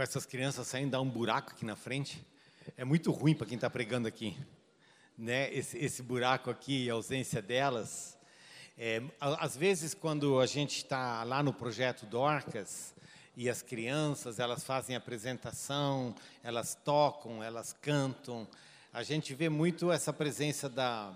com essas crianças saindo, dá um buraco aqui na frente. É muito ruim para quem está pregando aqui, né? Esse, esse buraco aqui, a ausência delas. É, às vezes, quando a gente está lá no projeto Dorcas e as crianças, elas fazem apresentação, elas tocam, elas cantam, a gente vê muito essa presença da,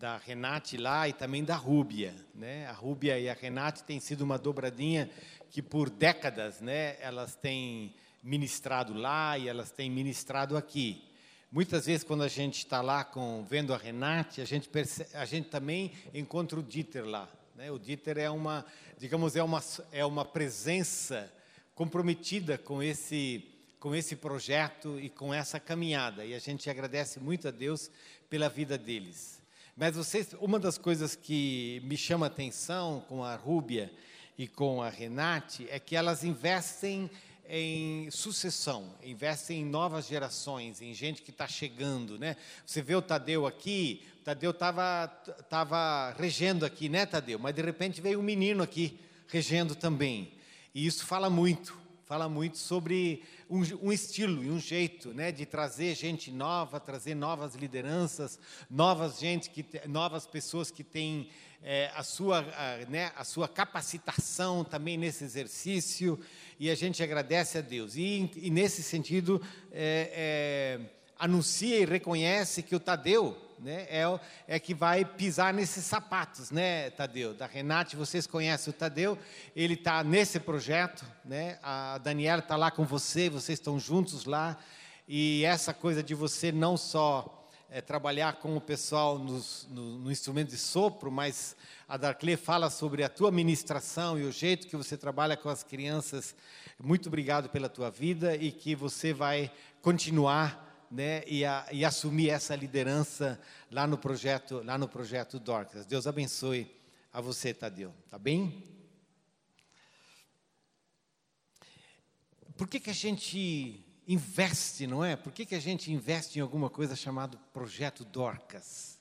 da Renate lá e também da Rúbia. Né? A Rúbia e a Renate têm sido uma dobradinha que por décadas né, elas têm ministrado lá e elas têm ministrado aqui. Muitas vezes, quando a gente está lá com, vendo a Renate, a gente, percebe, a gente também encontra o Dieter lá. Né? O Dieter é uma, digamos, é uma, é uma presença comprometida com esse, com esse projeto e com essa caminhada. E a gente agradece muito a Deus pela vida deles. Mas vocês, uma das coisas que me chama atenção com a Rúbia e com a Renate é que elas investem em sucessão, investem em novas gerações, em gente que está chegando, né? Você vê o Tadeu aqui, o Tadeu estava tava regendo aqui, né, Tadeu? Mas de repente veio um menino aqui regendo também. E isso fala muito, fala muito sobre um, um, estilo e um jeito né, de trazer gente nova, trazer novas lideranças, novas, gente que, novas pessoas que têm é, a, sua, a, né, a sua capacitação também nesse exercício, e a gente agradece a Deus. E, e nesse sentido, é, é, anuncia e reconhece que o Tadeu né, é, é que vai pisar nesses sapatos, né, Tadeu? Da Renate, vocês conhecem o Tadeu, ele está nesse projeto, né? A Daniela está lá com você, vocês estão juntos lá, e essa coisa de você não só é, trabalhar com o pessoal nos, no, no, instrumento de sopro, mas a Darclé fala sobre a tua ministração e o jeito que você trabalha com as crianças. Muito obrigado pela tua vida e que você vai continuar né, e, a, e, assumir essa liderança lá no projeto, lá no projeto Dorcas. Deus abençoe a você, Tadeu. Tá bem? Por que, que a gente investe, não é? Por que, que a gente investe em alguma coisa chamada Projeto Dorcas?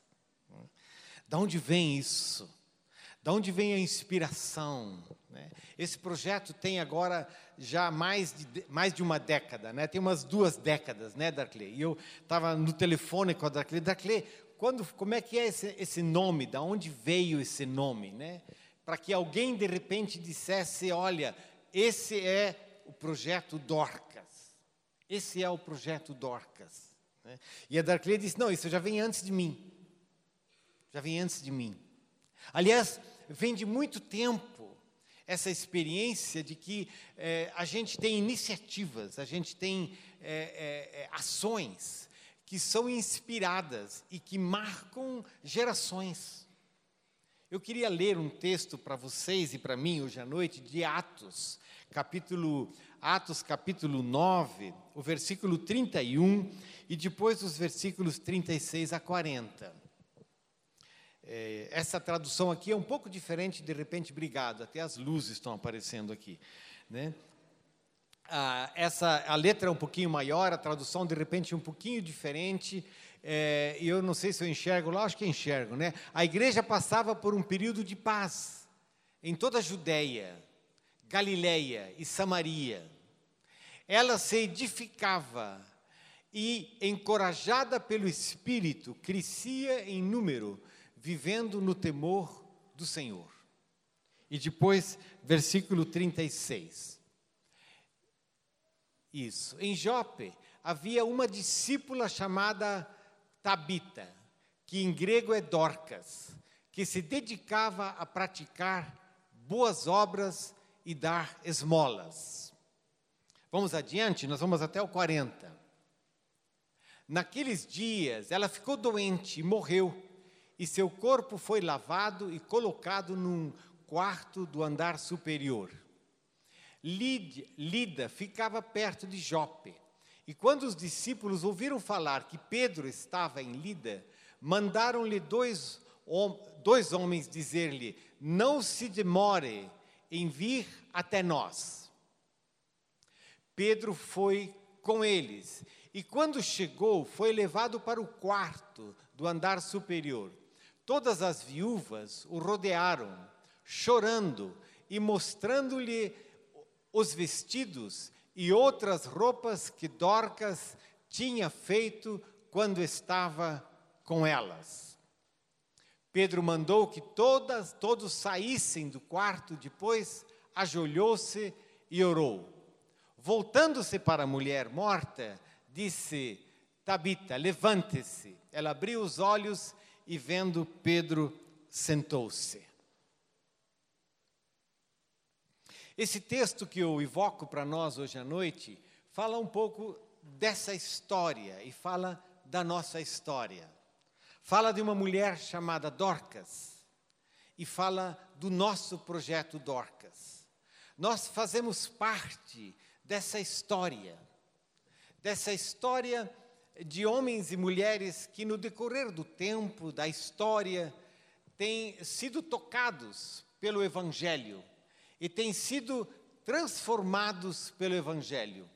Da onde vem isso? Da onde vem a inspiração? Né? Esse projeto tem agora já mais de, mais de uma década, né? tem umas duas décadas, né, Darclay? E eu estava no telefone com a Darclay. Darclay, quando, como é que é esse, esse nome? Da onde veio esse nome? Né? Para que alguém, de repente, dissesse, olha, esse é o projeto Dorcas. Esse é o projeto Dorcas. Né? E a Darclay disse, não, isso já vem antes de mim. Já vem antes de mim. Aliás, vem de muito tempo essa experiência de que é, a gente tem iniciativas, a gente tem é, é, ações que são inspiradas e que marcam gerações. Eu queria ler um texto para vocês e para mim hoje à noite de Atos, capítulo Atos capítulo 9, o versículo 31 e depois os versículos 36 a 40. É, essa tradução aqui é um pouco diferente, de repente, obrigado, até as luzes estão aparecendo aqui. Né? Ah, essa, a letra é um pouquinho maior, a tradução, de repente, um pouquinho diferente. É, eu não sei se eu enxergo lá, acho que enxergo. Né? A igreja passava por um período de paz em toda a Judéia, Galiléia e Samaria. Ela se edificava e, encorajada pelo Espírito, crescia em número vivendo no temor do Senhor. E depois, versículo 36. Isso. Em Jope havia uma discípula chamada Tabita, que em grego é Dorcas, que se dedicava a praticar boas obras e dar esmolas. Vamos adiante, nós vamos até o 40. Naqueles dias, ela ficou doente e morreu e seu corpo foi lavado e colocado num quarto do andar superior. Lida ficava perto de Jope. E quando os discípulos ouviram falar que Pedro estava em Lida, mandaram-lhe dois, dois homens dizer-lhe: Não se demore em vir até nós. Pedro foi com eles e, quando chegou, foi levado para o quarto do andar superior. Todas as viúvas o rodearam, chorando e mostrando-lhe os vestidos e outras roupas que Dorcas tinha feito quando estava com elas. Pedro mandou que todas, todos saíssem do quarto, depois ajoelhou-se e orou. Voltando-se para a mulher morta, disse: Tabita, levante-se. Ela abriu os olhos e, vendo Pedro, sentou-se. Esse texto que eu evoco para nós hoje à noite fala um pouco dessa história e fala da nossa história. Fala de uma mulher chamada Dorcas e fala do nosso projeto Dorcas. Nós fazemos parte dessa história, dessa história de homens e mulheres que, no decorrer do tempo, da história, têm sido tocados pelo Evangelho e têm sido transformados pelo Evangelho.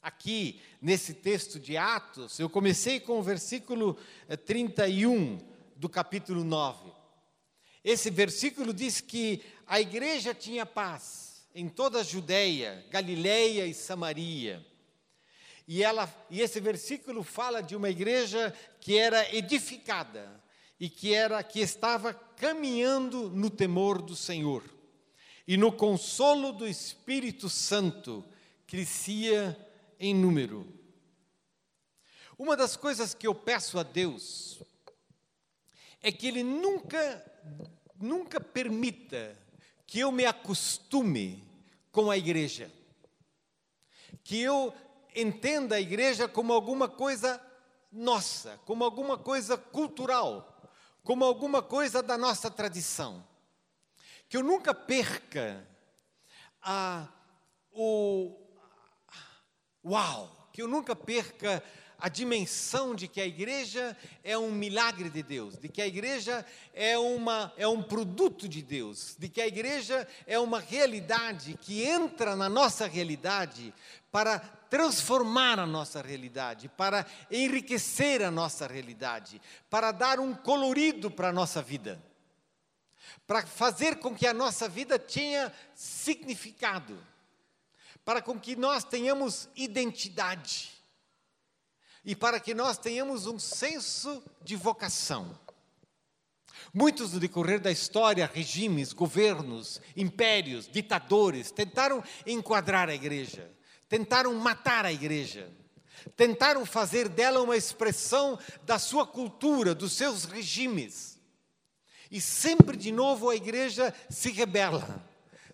Aqui, nesse texto de Atos, eu comecei com o versículo 31 eh, do capítulo 9. Esse versículo diz que a igreja tinha paz em toda a Judéia, Galiléia e Samaria. E, ela, e esse versículo fala de uma igreja que era edificada e que era que estava caminhando no temor do Senhor. E no consolo do Espírito Santo crescia em número. Uma das coisas que eu peço a Deus é que Ele nunca, nunca permita que eu me acostume com a igreja, que eu entenda a igreja como alguma coisa nossa, como alguma coisa cultural, como alguma coisa da nossa tradição. Que eu nunca perca a, o, Uau! Que eu nunca perca a dimensão de que a igreja é um milagre de Deus, de que a igreja é, uma, é um produto de Deus, de que a igreja é uma realidade que entra na nossa realidade para transformar a nossa realidade, para enriquecer a nossa realidade, para dar um colorido para a nossa vida, para fazer com que a nossa vida tenha significado para com que nós tenhamos identidade e para que nós tenhamos um senso de vocação. Muitos no decorrer da história, regimes, governos, impérios, ditadores, tentaram enquadrar a igreja, tentaram matar a igreja, tentaram fazer dela uma expressão da sua cultura, dos seus regimes. E sempre de novo a igreja se rebela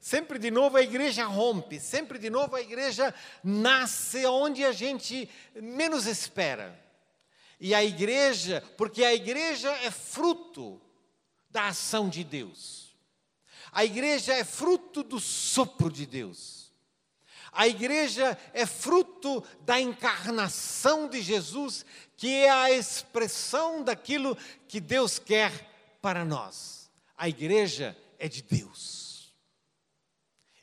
Sempre de novo a igreja rompe, sempre de novo a igreja nasce onde a gente menos espera. E a igreja, porque a igreja é fruto da ação de Deus. A igreja é fruto do sopro de Deus. A igreja é fruto da encarnação de Jesus, que é a expressão daquilo que Deus quer para nós. A igreja é de Deus.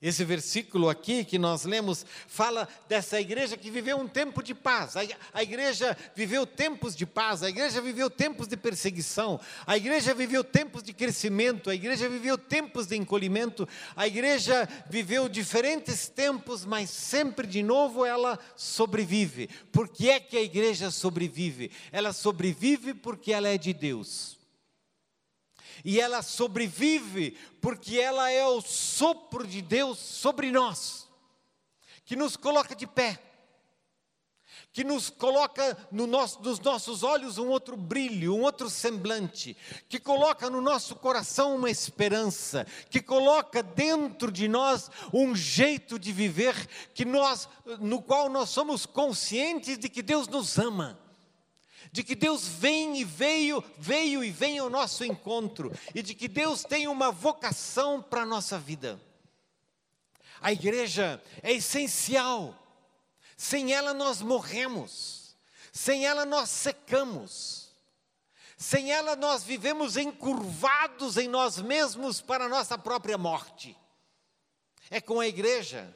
Esse versículo aqui que nós lemos fala dessa igreja que viveu um tempo de paz. A, igreja viveu tempos de paz, a igreja viveu tempos de perseguição, a igreja viveu tempos de crescimento, a igreja viveu tempos de encolhimento, a igreja viveu diferentes tempos, mas sempre de novo ela sobrevive. Por que é que a igreja sobrevive? Ela sobrevive porque ela é de Deus e ela sobrevive porque ela é o sopro de Deus sobre nós, que nos coloca de pé, que nos coloca no nosso, nos nossos olhos um outro brilho, um outro semblante, que coloca no nosso coração uma esperança, que coloca dentro de nós um jeito de viver que nós, no qual nós somos conscientes de que Deus nos ama de que Deus vem e veio, veio e vem ao nosso encontro, e de que Deus tem uma vocação para a nossa vida. A igreja é essencial, sem ela nós morremos, sem ela nós secamos, sem ela nós vivemos encurvados em nós mesmos para a nossa própria morte. É com a igreja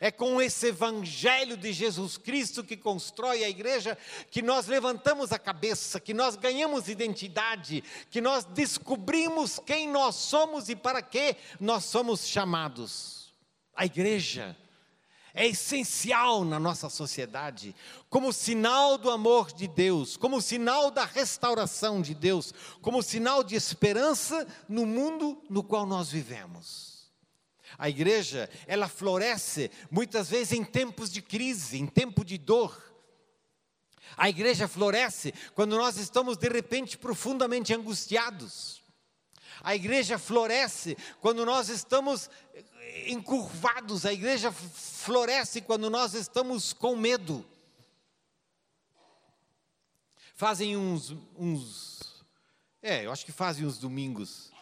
é com esse Evangelho de Jesus Cristo que constrói a igreja que nós levantamos a cabeça, que nós ganhamos identidade, que nós descobrimos quem nós somos e para que nós somos chamados. A igreja é essencial na nossa sociedade, como sinal do amor de Deus, como sinal da restauração de Deus, como sinal de esperança no mundo no qual nós vivemos. A igreja, ela floresce muitas vezes em tempos de crise, em tempo de dor. A igreja floresce quando nós estamos de repente profundamente angustiados. A igreja floresce quando nós estamos encurvados, a igreja floresce quando nós estamos com medo. Fazem uns, uns é, eu acho que fazem uns domingos.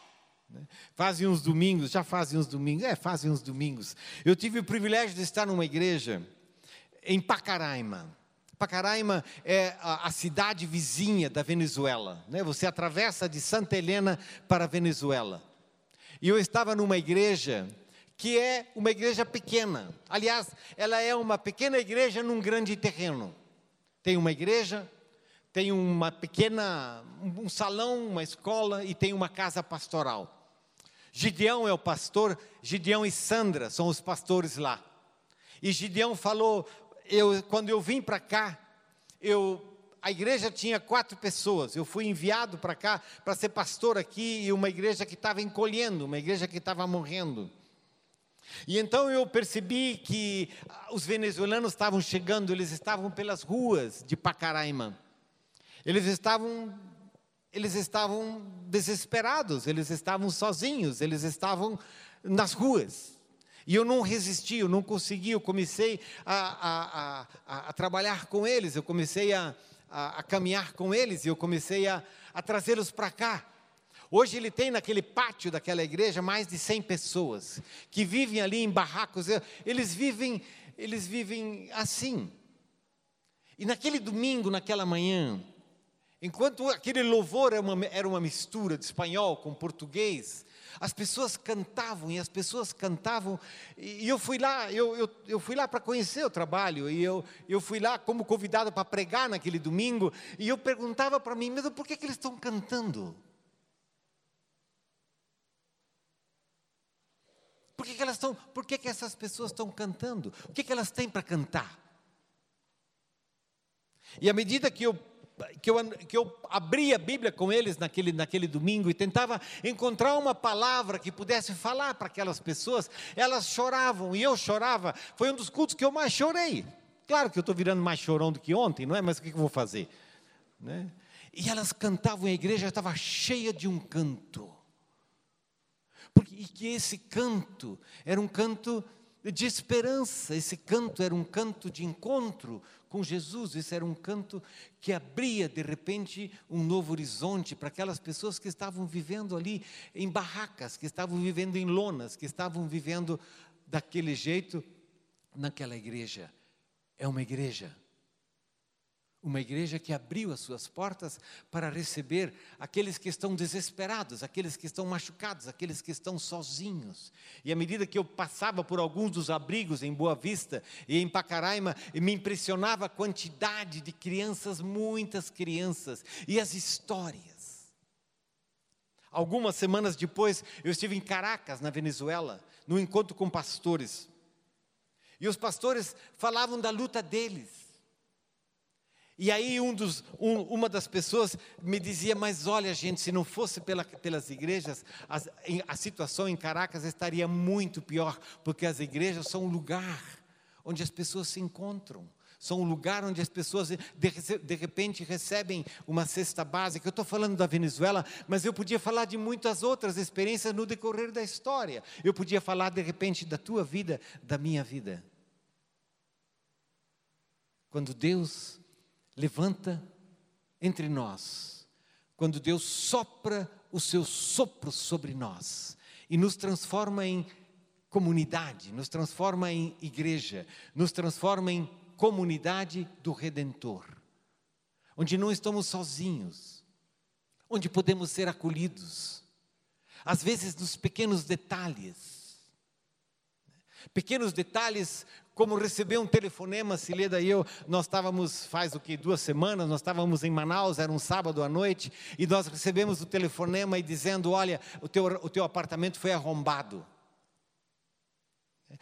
Né? Fazem uns domingos, já fazem uns domingos, é, fazem uns domingos. Eu tive o privilégio de estar numa igreja em Pacaraima. Pacaraima é a, a, cidade vizinha da Venezuela. Né? Você atravessa de Santa Helena para a Venezuela. E eu estava numa igreja que é uma igreja pequena. Aliás, ela é uma pequena igreja num grande terreno. Tem uma igreja, tem uma pequena, um salão, uma escola e tem uma casa pastoral. Gideão é o pastor, Gideão e Sandra são os pastores lá. E Gideão falou: eu, quando eu vim para cá, eu a igreja tinha quatro pessoas. Eu fui enviado para cá para ser pastor aqui e uma igreja que estava encolhendo, uma igreja que estava morrendo. E então eu percebi que os venezuelanos estavam chegando, eles estavam pelas ruas de Pacaraima. Eles estavam eles estavam desesperados, eles estavam sozinhos, eles estavam nas ruas. E eu não resisti, eu não consegui, eu comecei a, a, a, a trabalhar com eles, eu comecei a, caminhar com eles, eu comecei a, trazê-los para cá. Hoje ele tem naquele pátio daquela igreja mais de 100 pessoas que vivem ali em barracos. Eles vivem, eles vivem assim. E naquele domingo, naquela manhã, enquanto aquele louvor era uma, era uma mistura de espanhol com português, as pessoas cantavam e as pessoas cantavam, e eu fui lá, eu, eu, eu fui lá para conhecer o trabalho, e eu, eu fui lá como convidado para pregar naquele domingo, e eu perguntava para mim mesmo, por que, que eles estão cantando? Por que, que elas estão, por que, que essas pessoas estão cantando? O que, que elas têm para cantar? E à medida que eu, que, eu, que eu abria a Bíblia com eles naquele, naquele domingo e tentava encontrar uma palavra que pudesse falar para aquelas pessoas, elas choravam e eu chorava. Foi um dos cultos que eu mais chorei. Claro que eu estou virando mais chorão do que ontem, não é? Mas o que, que eu vou fazer? Né? E elas cantavam, a igreja estava cheia de um canto. Porque, e que esse canto era um canto de esperança, esse canto era um canto de encontro com Jesus, esse era um canto que abria de repente um novo horizonte para aquelas pessoas que estavam vivendo ali em barracas, que estavam vivendo em lonas, que estavam vivendo daquele jeito naquela igreja. É uma igreja uma igreja que abriu as suas portas para receber aqueles que estão desesperados, aqueles que estão machucados, aqueles que estão sozinhos. E à medida que eu passava por alguns dos abrigos em Boa Vista e em Pacaraima, me impressionava a quantidade de crianças, muitas crianças, e as histórias. Algumas semanas depois, eu estive em Caracas, na Venezuela, num encontro com pastores. E os pastores falavam da luta deles e aí um dos, um, uma das pessoas me dizia, mas olha gente, se não fosse pela, pelas igrejas, a, a situação em Caracas estaria muito pior, porque as igrejas são um lugar onde as pessoas se encontram, são um lugar onde as pessoas de, de repente recebem uma cesta básica. Eu estou falando da Venezuela, mas eu podia falar de muitas outras experiências no decorrer da história. Eu podia falar de repente da tua vida, da minha vida. Quando Deus levanta entre nós, quando Deus sopra o seu sopro sobre nós e nos transforma em comunidade, nos transforma em igreja, nos transforma em comunidade do Redentor, onde não estamos sozinhos, onde podemos ser acolhidos, às vezes nos pequenos detalhes, pequenos detalhes como receber um telefonema, Cileda e eu, nós estávamos, faz o que, duas semanas, nós estávamos em Manaus, era um sábado à noite, e nós recebemos o telefonema e dizendo, olha, o teu, o teu apartamento foi arrombado.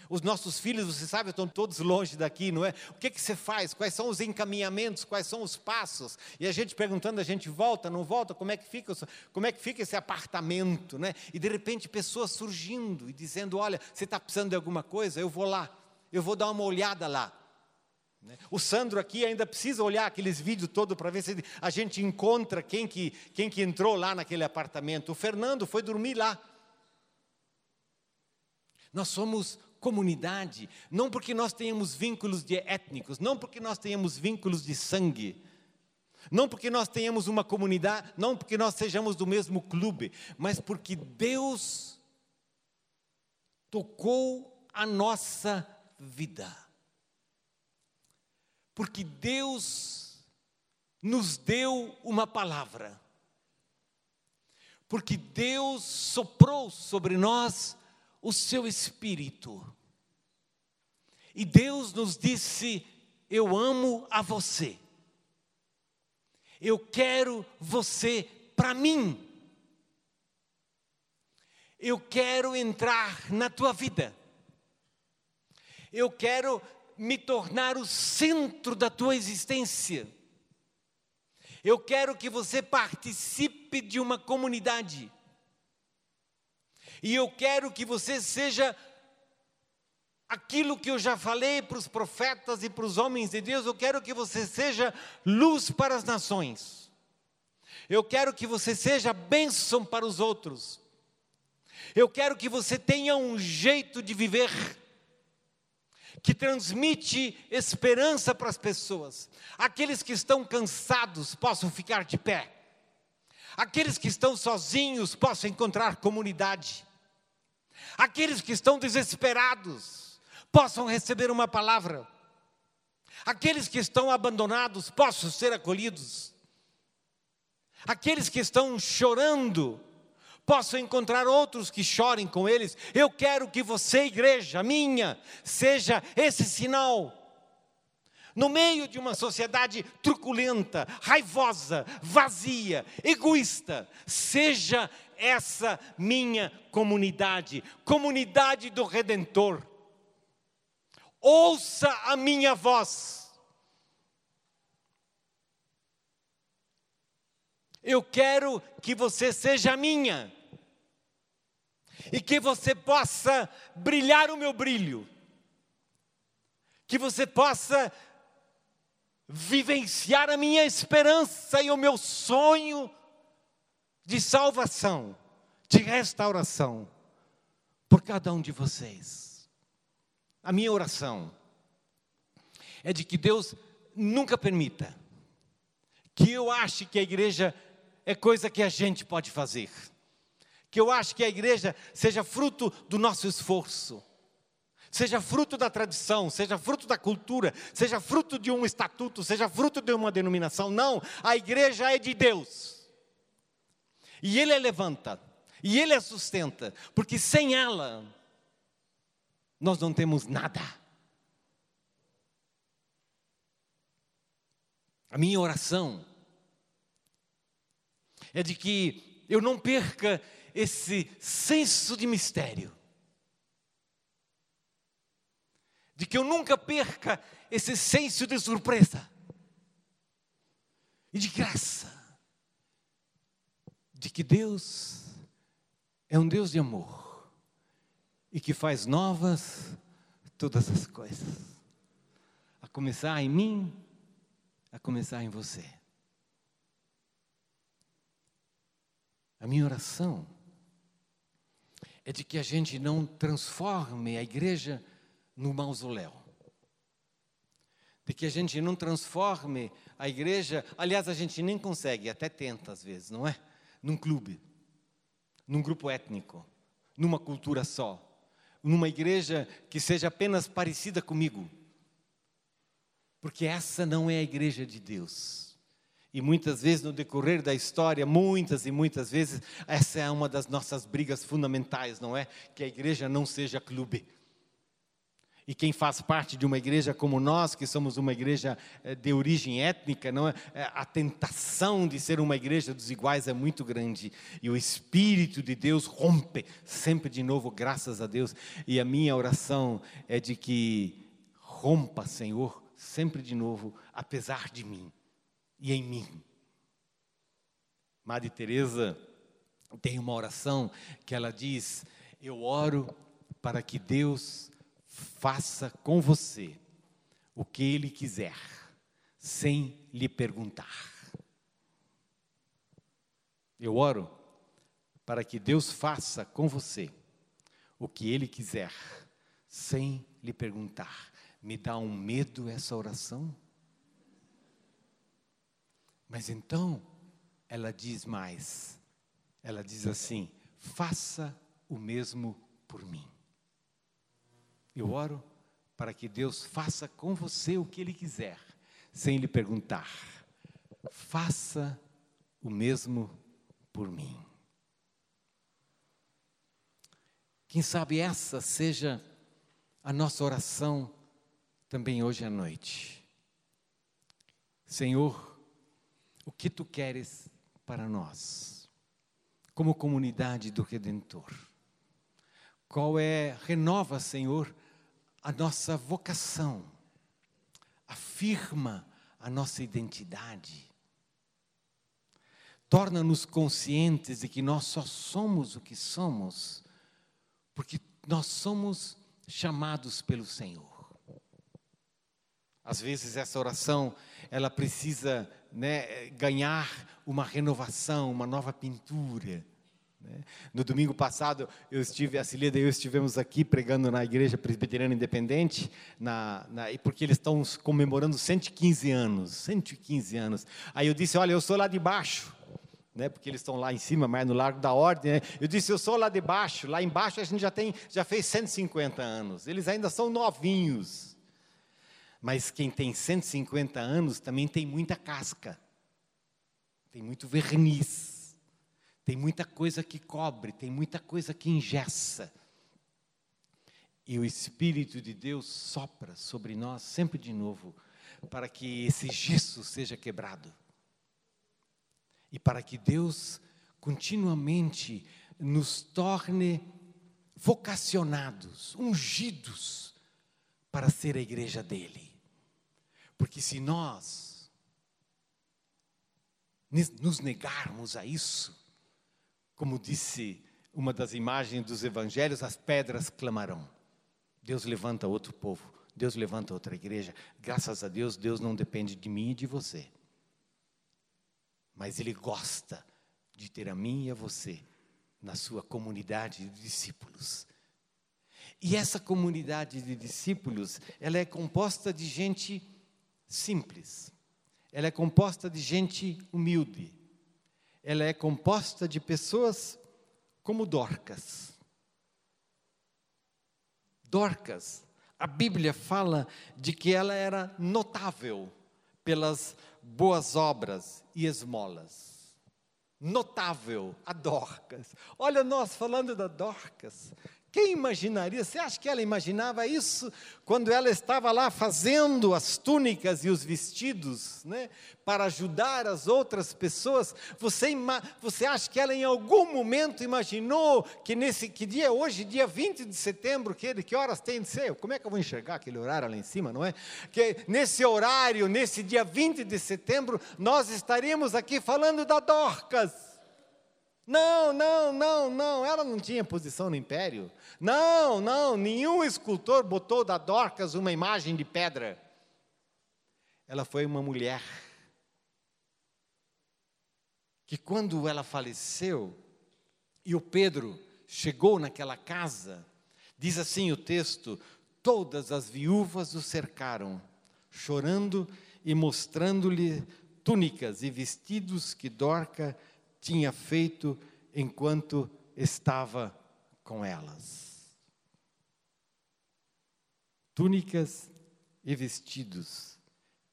Os nossos filhos, você sabe, estão todos longe daqui, não é? O que, que você faz? Quais são os encaminhamentos? Quais são os passos? E a gente perguntando, a gente volta, não volta? Como é que fica, como é que fica esse apartamento, né? E de repente pessoas surgindo e dizendo, olha, você está precisando de alguma coisa? Eu vou lá, eu vou dar uma olhada lá. Né? O Sandro aqui ainda precisa olhar aqueles vídeos todos para ver se a gente encontra quem que, quem que entrou lá naquele apartamento. O Fernando foi dormir lá. Nós somos comunidade, não porque nós tenhamos vínculos de étnicos, não porque nós tenhamos vínculos de sangue, não porque nós tenhamos uma comunidade, não porque nós sejamos do mesmo clube, mas porque Deus tocou a nossa vida. Porque Deus nos deu uma palavra. Porque Deus soprou sobre nós o seu espírito. E Deus nos disse: Eu amo a você. Eu quero você para mim. Eu quero entrar na tua vida. Eu quero me tornar o centro da tua existência. Eu quero que você participe de uma comunidade. E eu quero que você seja aquilo que eu já falei para os profetas e para os homens de Deus, eu quero que você seja luz para as nações. Eu quero que você seja bênção para os outros. Eu quero que você tenha um jeito de viver que transmite esperança para as pessoas. Aqueles que estão cansados possam ficar de pé. Aqueles que estão sozinhos possam encontrar comunidade. Aqueles que estão desesperados possam receber uma palavra. Aqueles que estão abandonados possam ser acolhidos. Aqueles que estão chorando possam encontrar outros que chorem com eles. Eu quero que você, igreja minha, seja esse sinal. No meio de uma sociedade truculenta, raivosa, vazia, egoísta, seja essa minha comunidade, comunidade do Redentor. Ouça a minha voz. Eu quero que você seja minha e que você possa brilhar o meu brilho, que você possa vivenciar a minha esperança e o meu sonho de salvação, de restauração por cada um de vocês. A minha oração é de que Deus nunca permita que eu ache que a igreja é coisa que a gente pode fazer. Que eu ache que a igreja seja fruto do nosso esforço, seja fruto da tradição, seja fruto da cultura, seja fruto de um estatuto, seja fruto de uma denominação. Não, a igreja é de Deus. E Ele a levanta, e Ele a sustenta, porque sem ela, nós não temos nada. A minha oração é de que eu não perca esse senso de mistério, de que eu nunca perca esse senso de surpresa e de graça. De que Deus é um Deus de amor e que faz novas todas as coisas, a começar em mim, a começar em você. A minha oração é de que a gente não transforme a igreja no mausoléu. De que a gente não transforme a igreja, aliás, a gente nem consegue, até tenta às vezes, não é? num clube, num grupo étnico, numa cultura só, numa igreja que seja apenas parecida comigo. Porque essa não é a igreja de Deus. E muitas vezes no decorrer da história, muitas e muitas vezes, essa é uma das nossas brigas fundamentais, não é? Que a igreja não seja clube. E quem faz parte de uma igreja como nós, que somos uma igreja eh, de origem étnica, não é? Eh, a tentação de ser uma igreja dos iguais é muito grande. E o Espírito de Deus rompe sempre de novo, graças a Deus. E a minha oração é de que rompa, Senhor, sempre de novo, apesar de mim e em mim. Madre Teresa tem uma oração que ela diz: Eu oro para que Deus faça com você o que Ele quiser, sem lhe perguntar. Eu oro para que Deus faça com você o que Ele quiser, sem lhe perguntar. Me dá um medo essa oração? Mas então, ela diz mais. Ela diz assim: faça o mesmo por mim. Eu oro para que Deus faça com você o que Ele quiser, sem lhe perguntar. Faça o mesmo por mim. Quem sabe essa seja a nossa oração também hoje à noite. Senhor, o que tu queres para nós, como comunidade do Redentor? Qual é, renova, Senhor, a nossa vocação, afirma a nossa identidade, torna-nos conscientes de que nós só somos o que somos, porque nós somos chamados pelo Senhor. Às vezes essa oração, ela precisa né, ganhar uma renovação, uma nova pintura. Né? No domingo passado, eu estive, a Cilida e eu estivemos aqui pregando na Igreja Presbiteriana Independente, na, na, porque eles estão comemorando 115 anos, 115 anos. Aí eu disse, olha, eu sou lá de baixo, né, porque eles estão lá em cima, mais no Largo da Ordem. Né? Eu disse, eu sou lá de baixo, lá embaixo a gente já tem, já fez 150 anos. Eles ainda são novinhos. Mas quem tem 150 anos também tem muita casca, tem muito verniz tem muita coisa que cobre, tem muita coisa que engessa. E o Espírito de Deus sopra sobre nós sempre de novo, para que esse gesso seja quebrado. E para que Deus continuamente nos torne vocacionados, ungidos para ser a igreja dele. Porque se nós nos negarmos a isso, como disse uma das imagens dos evangelhos, as pedras clamarão. Deus levanta outro povo, Deus levanta outra igreja. Graças a Deus, Deus não depende de mim e de você. Mas Ele gosta de ter a mim e a você na sua comunidade de discípulos. E essa comunidade de discípulos, ela é composta de gente simples. Ela é composta de gente humilde ela é composta de pessoas como Dorcas. Dorcas, a Bíblia fala de que ela era notável pelas boas obras e esmolas. Notável, a Dorcas. Olha nós falando da Dorcas. Quem imaginaria? Você acha que ela imaginava isso quando ela estava lá fazendo as túnicas e os vestidos, né, para ajudar as outras pessoas? Você, você acha que ela em algum momento imaginou que nesse que dia hoje, dia 20 de setembro, que, que horas tem de ser? Como é que eu vou enxergar aquele horário lá em cima, não é? Que nesse horário, nesse dia 20 de setembro, nós estaríamos aqui falando da Dorcas não, não, não, não, ela não tinha posição no império. Não, não, nenhum escultor botou da Dorcas uma imagem de pedra. Ela foi uma mulher que, quando ela faleceu e o Pedro chegou naquela casa, diz assim o texto: todas as viúvas o cercaram, chorando e mostrando-lhe túnicas e vestidos que Dorca tinha feito enquanto estava com elas. Túnicas e vestidos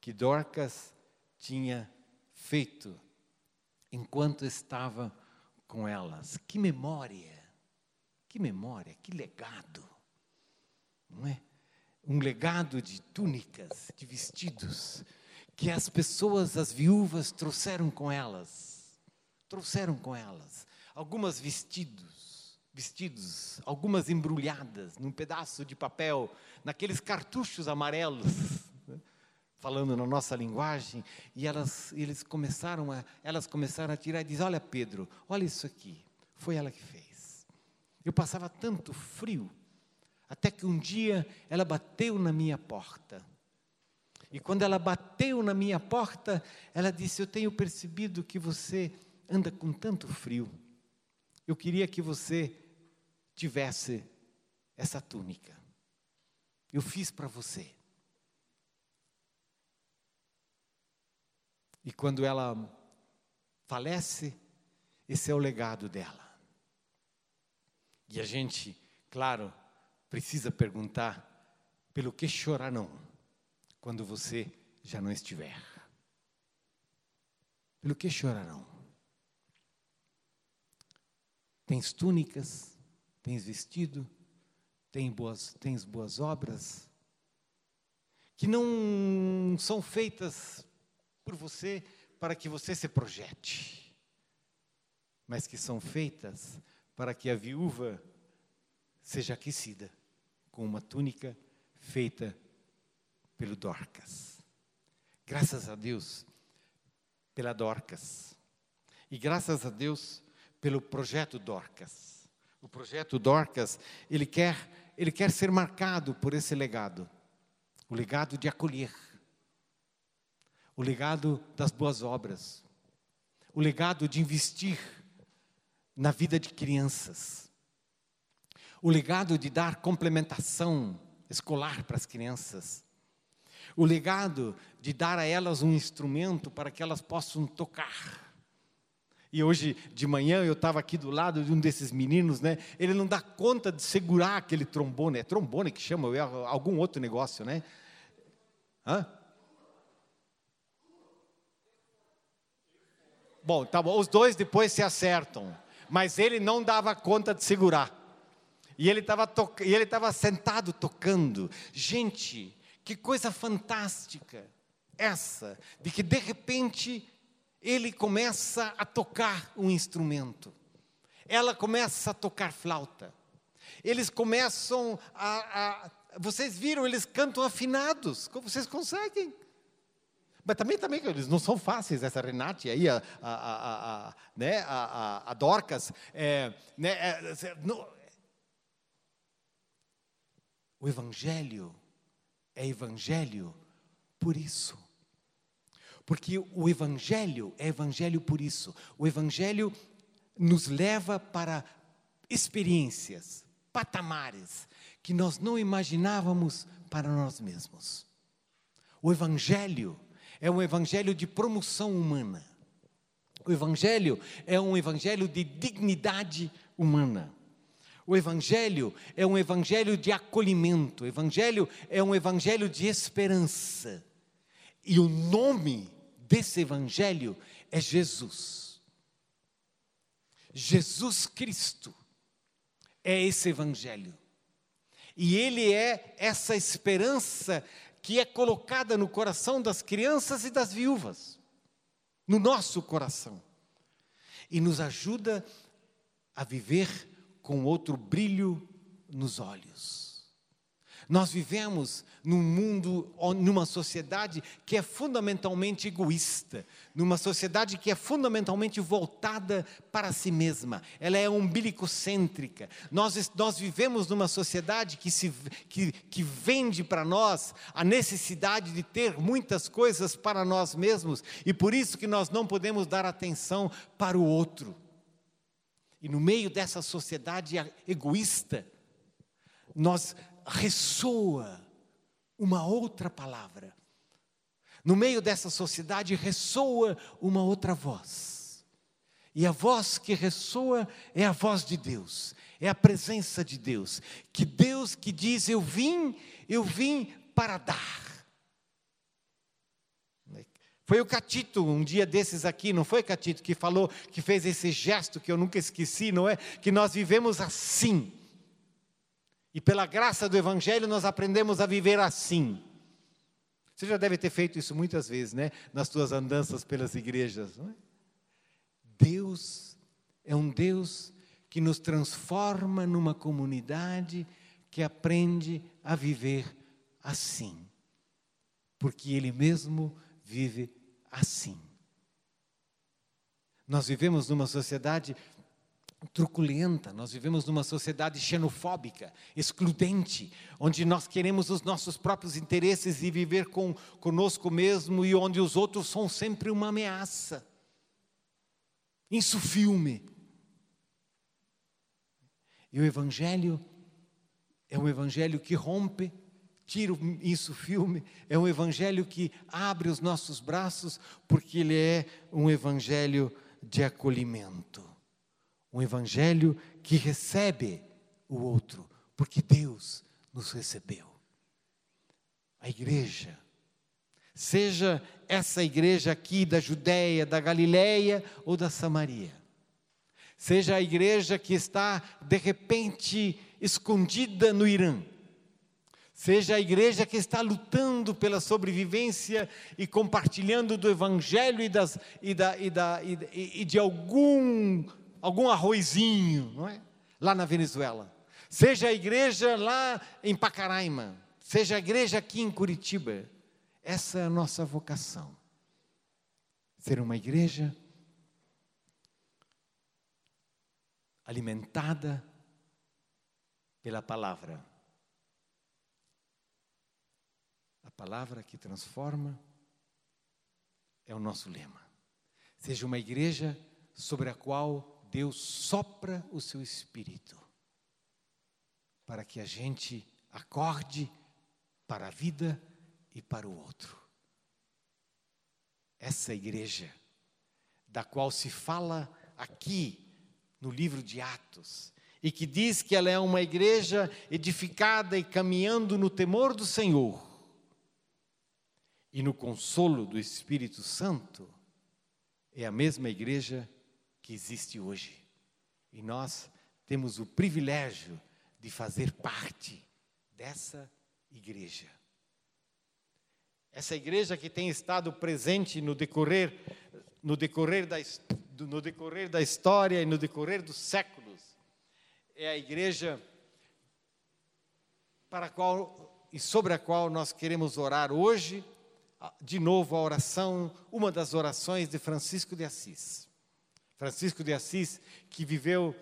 que Dorcas tinha feito enquanto estava com elas. Que memória, que memória, que legado, não é? um legado de túnicas, de vestidos, que as pessoas, as viúvas, trouxeram com elas. Trouxeram com elas. Algumas vestidos, vestidos, algumas embrulhadas num pedaço de papel, naqueles cartuchos amarelos, né? falando na nossa linguagem, e elas, eles começaram a, elas começaram a tirar e dizer: Olha, Pedro, olha isso aqui, foi ela que fez. Eu passava tanto frio até que um dia ela bateu na minha porta. E quando ela bateu na minha porta, ela disse: Eu tenho percebido que você anda com tanto frio. Eu queria que você tivesse essa túnica. Eu fiz para você. E quando ela falece, esse é o legado dela. E a gente, claro, precisa perguntar: pelo que chorarão quando você já não estiver? Pelo que chorarão? Tens túnicas, tens vestido, tens boas, tens boas obras, que não são feitas por você para que você se projete, mas que são feitas para que a viúva seja aquecida com uma túnica feita pelo Dorcas. Graças a Deus pela Dorcas. E graças a Deus pelo projeto Dorcas. O projeto Dorcas, ele quer, ele quer ser marcado por esse legado. O legado de acolher. O legado das boas obras. O legado de investir na vida de crianças o legado de dar complementação escolar para as crianças, o legado de dar a elas um instrumento para que elas possam tocar. E hoje de manhã eu estava aqui do lado de um desses meninos, né? Ele não dá conta de segurar aquele trombone, é trombone que chama, é algum outro negócio, né? Hã? Bom, tá bom, os dois depois se acertam, mas ele não dava conta de segurar. E ele estava sentado tocando. Gente, que coisa fantástica essa, de que de repente ele começa a tocar um instrumento. Ela começa a tocar flauta. Eles começam a, a vocês viram, eles cantam afinados. Como vocês conseguem? Mas também, também eles não são fáceis, essa Renate aí, a, a, a, né, a, a, Dorcas. É, né, é, não, o Evangelho é Evangelho por isso. Porque o Evangelho é Evangelho por isso. O Evangelho nos leva para experiências, patamares, que nós não imaginávamos para nós mesmos. O Evangelho é um Evangelho de promoção humana. O Evangelho é um Evangelho de dignidade humana. O Evangelho é um Evangelho de acolhimento, o Evangelho é um Evangelho de esperança. E o nome desse Evangelho é Jesus. Jesus Cristo é esse Evangelho. E ele é essa esperança que é colocada no coração das crianças e das viúvas, no nosso coração, e nos ajuda a viver com outro brilho nos olhos. Nós vivemos num mundo, numa sociedade que é fundamentalmente egoísta, numa sociedade que é fundamentalmente voltada para si mesma, ela é umbilicocêntrica. Nós, nós vivemos numa sociedade que, se, que, que vende para nós a necessidade de ter muitas coisas para nós mesmos, e por isso que nós não podemos dar atenção para o outro. E no meio dessa sociedade egoísta, nós ressoa uma outra palavra. No meio dessa sociedade ressoa uma outra voz. E a voz que ressoa é a voz de Deus, é a presença de Deus. Que Deus que diz: Eu vim, eu vim para dar. Foi o Catito, um dia desses aqui, não foi Catito, que falou, que fez esse gesto que eu nunca esqueci, não é? Que nós vivemos assim. E pela graça do Evangelho nós aprendemos a viver assim. Você já deve ter feito isso muitas vezes, né? Nas suas andanças pelas igrejas. Não é? Deus é um Deus que nos transforma numa comunidade que aprende a viver assim. Porque Ele mesmo vive assim. Nós vivemos numa sociedade truculenta, nós vivemos numa sociedade xenofóbica, excludente, onde nós queremos os nossos próprios interesses e viver com conosco mesmo e onde os outros são sempre uma ameaça. Isso filme. E o evangelho é um evangelho que rompe, tira isso filme, é um evangelho que abre os nossos braços, porque ele é um evangelho de acolhimento. Um evangelho que recebe o outro, porque Deus nos recebeu. A igreja, seja essa igreja aqui da Judéia, da Galiléia ou da Samaria, seja a igreja que está de repente escondida no Irã, seja a igreja que está lutando pela sobrevivência e compartilhando do Evangelho e, das, e, da, e, da, e, de algum algum arrozinho, não é? Lá na Venezuela. Seja a igreja lá em Pacaraima, seja a igreja aqui em Curitiba. Essa é a nossa vocação. Ser uma igreja alimentada pela palavra. A palavra que transforma é o nosso lema. Seja uma igreja sobre a qual Deus sopra o seu espírito para que a gente acorde para a vida e para o outro. Essa igreja, da qual se fala aqui no livro de Atos, e que diz que ela é uma igreja edificada e caminhando no temor do Senhor e no consolo do Espírito Santo, é a mesma igreja que existe hoje. E nós temos o privilégio de fazer parte dessa igreja. Essa igreja que tem estado presente no decorrer, no decorrer, da, no decorrer da história e no decorrer dos séculos, é a igreja para a qual e sobre a qual nós queremos orar hoje, de novo a oração, uma das orações de Francisco de Assis. Francisco de Assis, que viveu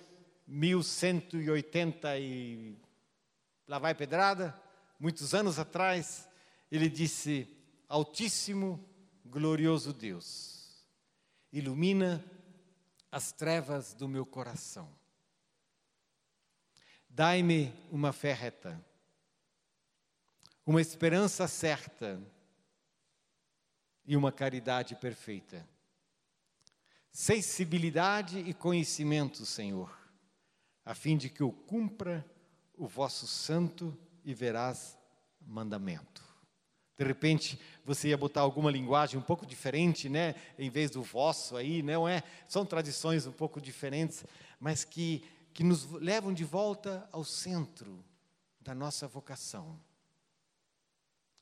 1180 e lá vai pedrada, muitos anos atrás, ele disse: Altíssimo, glorioso Deus, ilumina as trevas do meu coração. Dai-me uma fé reta, uma esperança certa e uma caridade perfeita sensibilidade e conhecimento, Senhor, a fim de que eu cumpra o vosso santo e veraz mandamento. De repente, você ia botar alguma linguagem um pouco diferente, né? Em vez do vosso aí, não é? São tradições um pouco diferentes, mas que, que nos levam de volta ao centro da nossa vocação.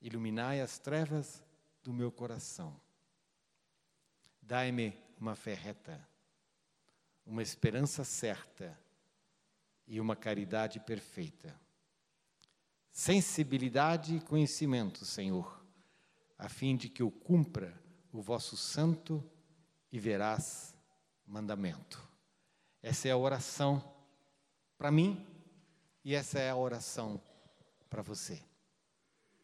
Iluminai as trevas do meu coração. Dai-me uma fé reta, uma esperança certa e uma caridade perfeita. Sensibilidade e conhecimento, Senhor, a fim de que eu cumpra o vosso santo e verás mandamento. Essa é a oração para mim e essa é a oração para você.